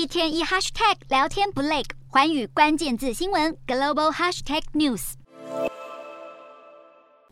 一天一 hashtag 聊天不累，环宇关键字新闻 global hashtag news。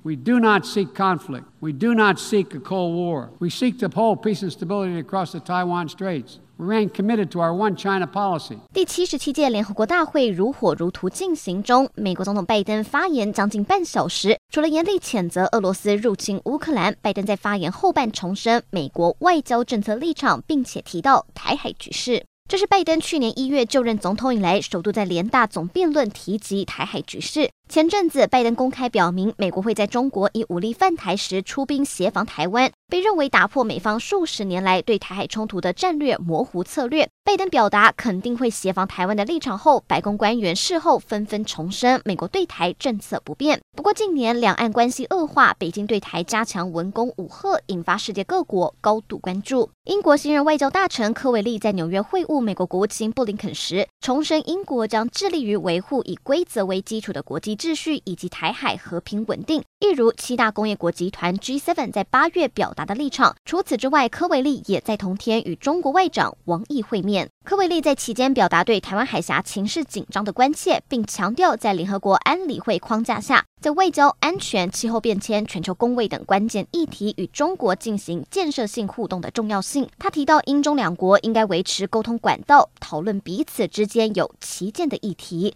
We do not seek conflict. We do not seek a cold war. We seek to uphold peace and stability across the Taiwan Straits. We remain committed to our One China policy. 第七十七届联合国大会如火如荼进行中，美国总统拜登发言将近半小时，除了严厉谴责俄罗斯入侵乌克兰，拜登在发言后半重申美国外交政策立场，并且提到台海局势。这是拜登去年一月就任总统以来，首度在联大总辩论提及台海局势。前阵子，拜登公开表明，美国会在中国以武力犯台时出兵协防台湾，被认为打破美方数十年来对台海冲突的战略模糊策略。拜登表达肯定会协防台湾的立场后，白宫官员事后纷纷重申，美国对台政策不变。不过，近年两岸关系恶化，北京对台加强文攻武吓，引发世界各国高度关注。英国新任外交大臣科维利在纽约会晤美国国务卿布林肯时，重申英国将致力于维护以规则为基础的国际秩序以及台海和平稳定，一如七大工业国集团 G7 在八月表达的立场。除此之外，科维利也在同天与中国外长王毅会面。科维利在期间表达对台湾海峡情势紧张的关切，并强调在联合国安理会框架下，在外交、安全、气候变迁、全球公卫等关键议题与中国进行建设性互动的重要性。他提到，英中两国应该维持沟通管道，讨论彼此之间有歧见的议题。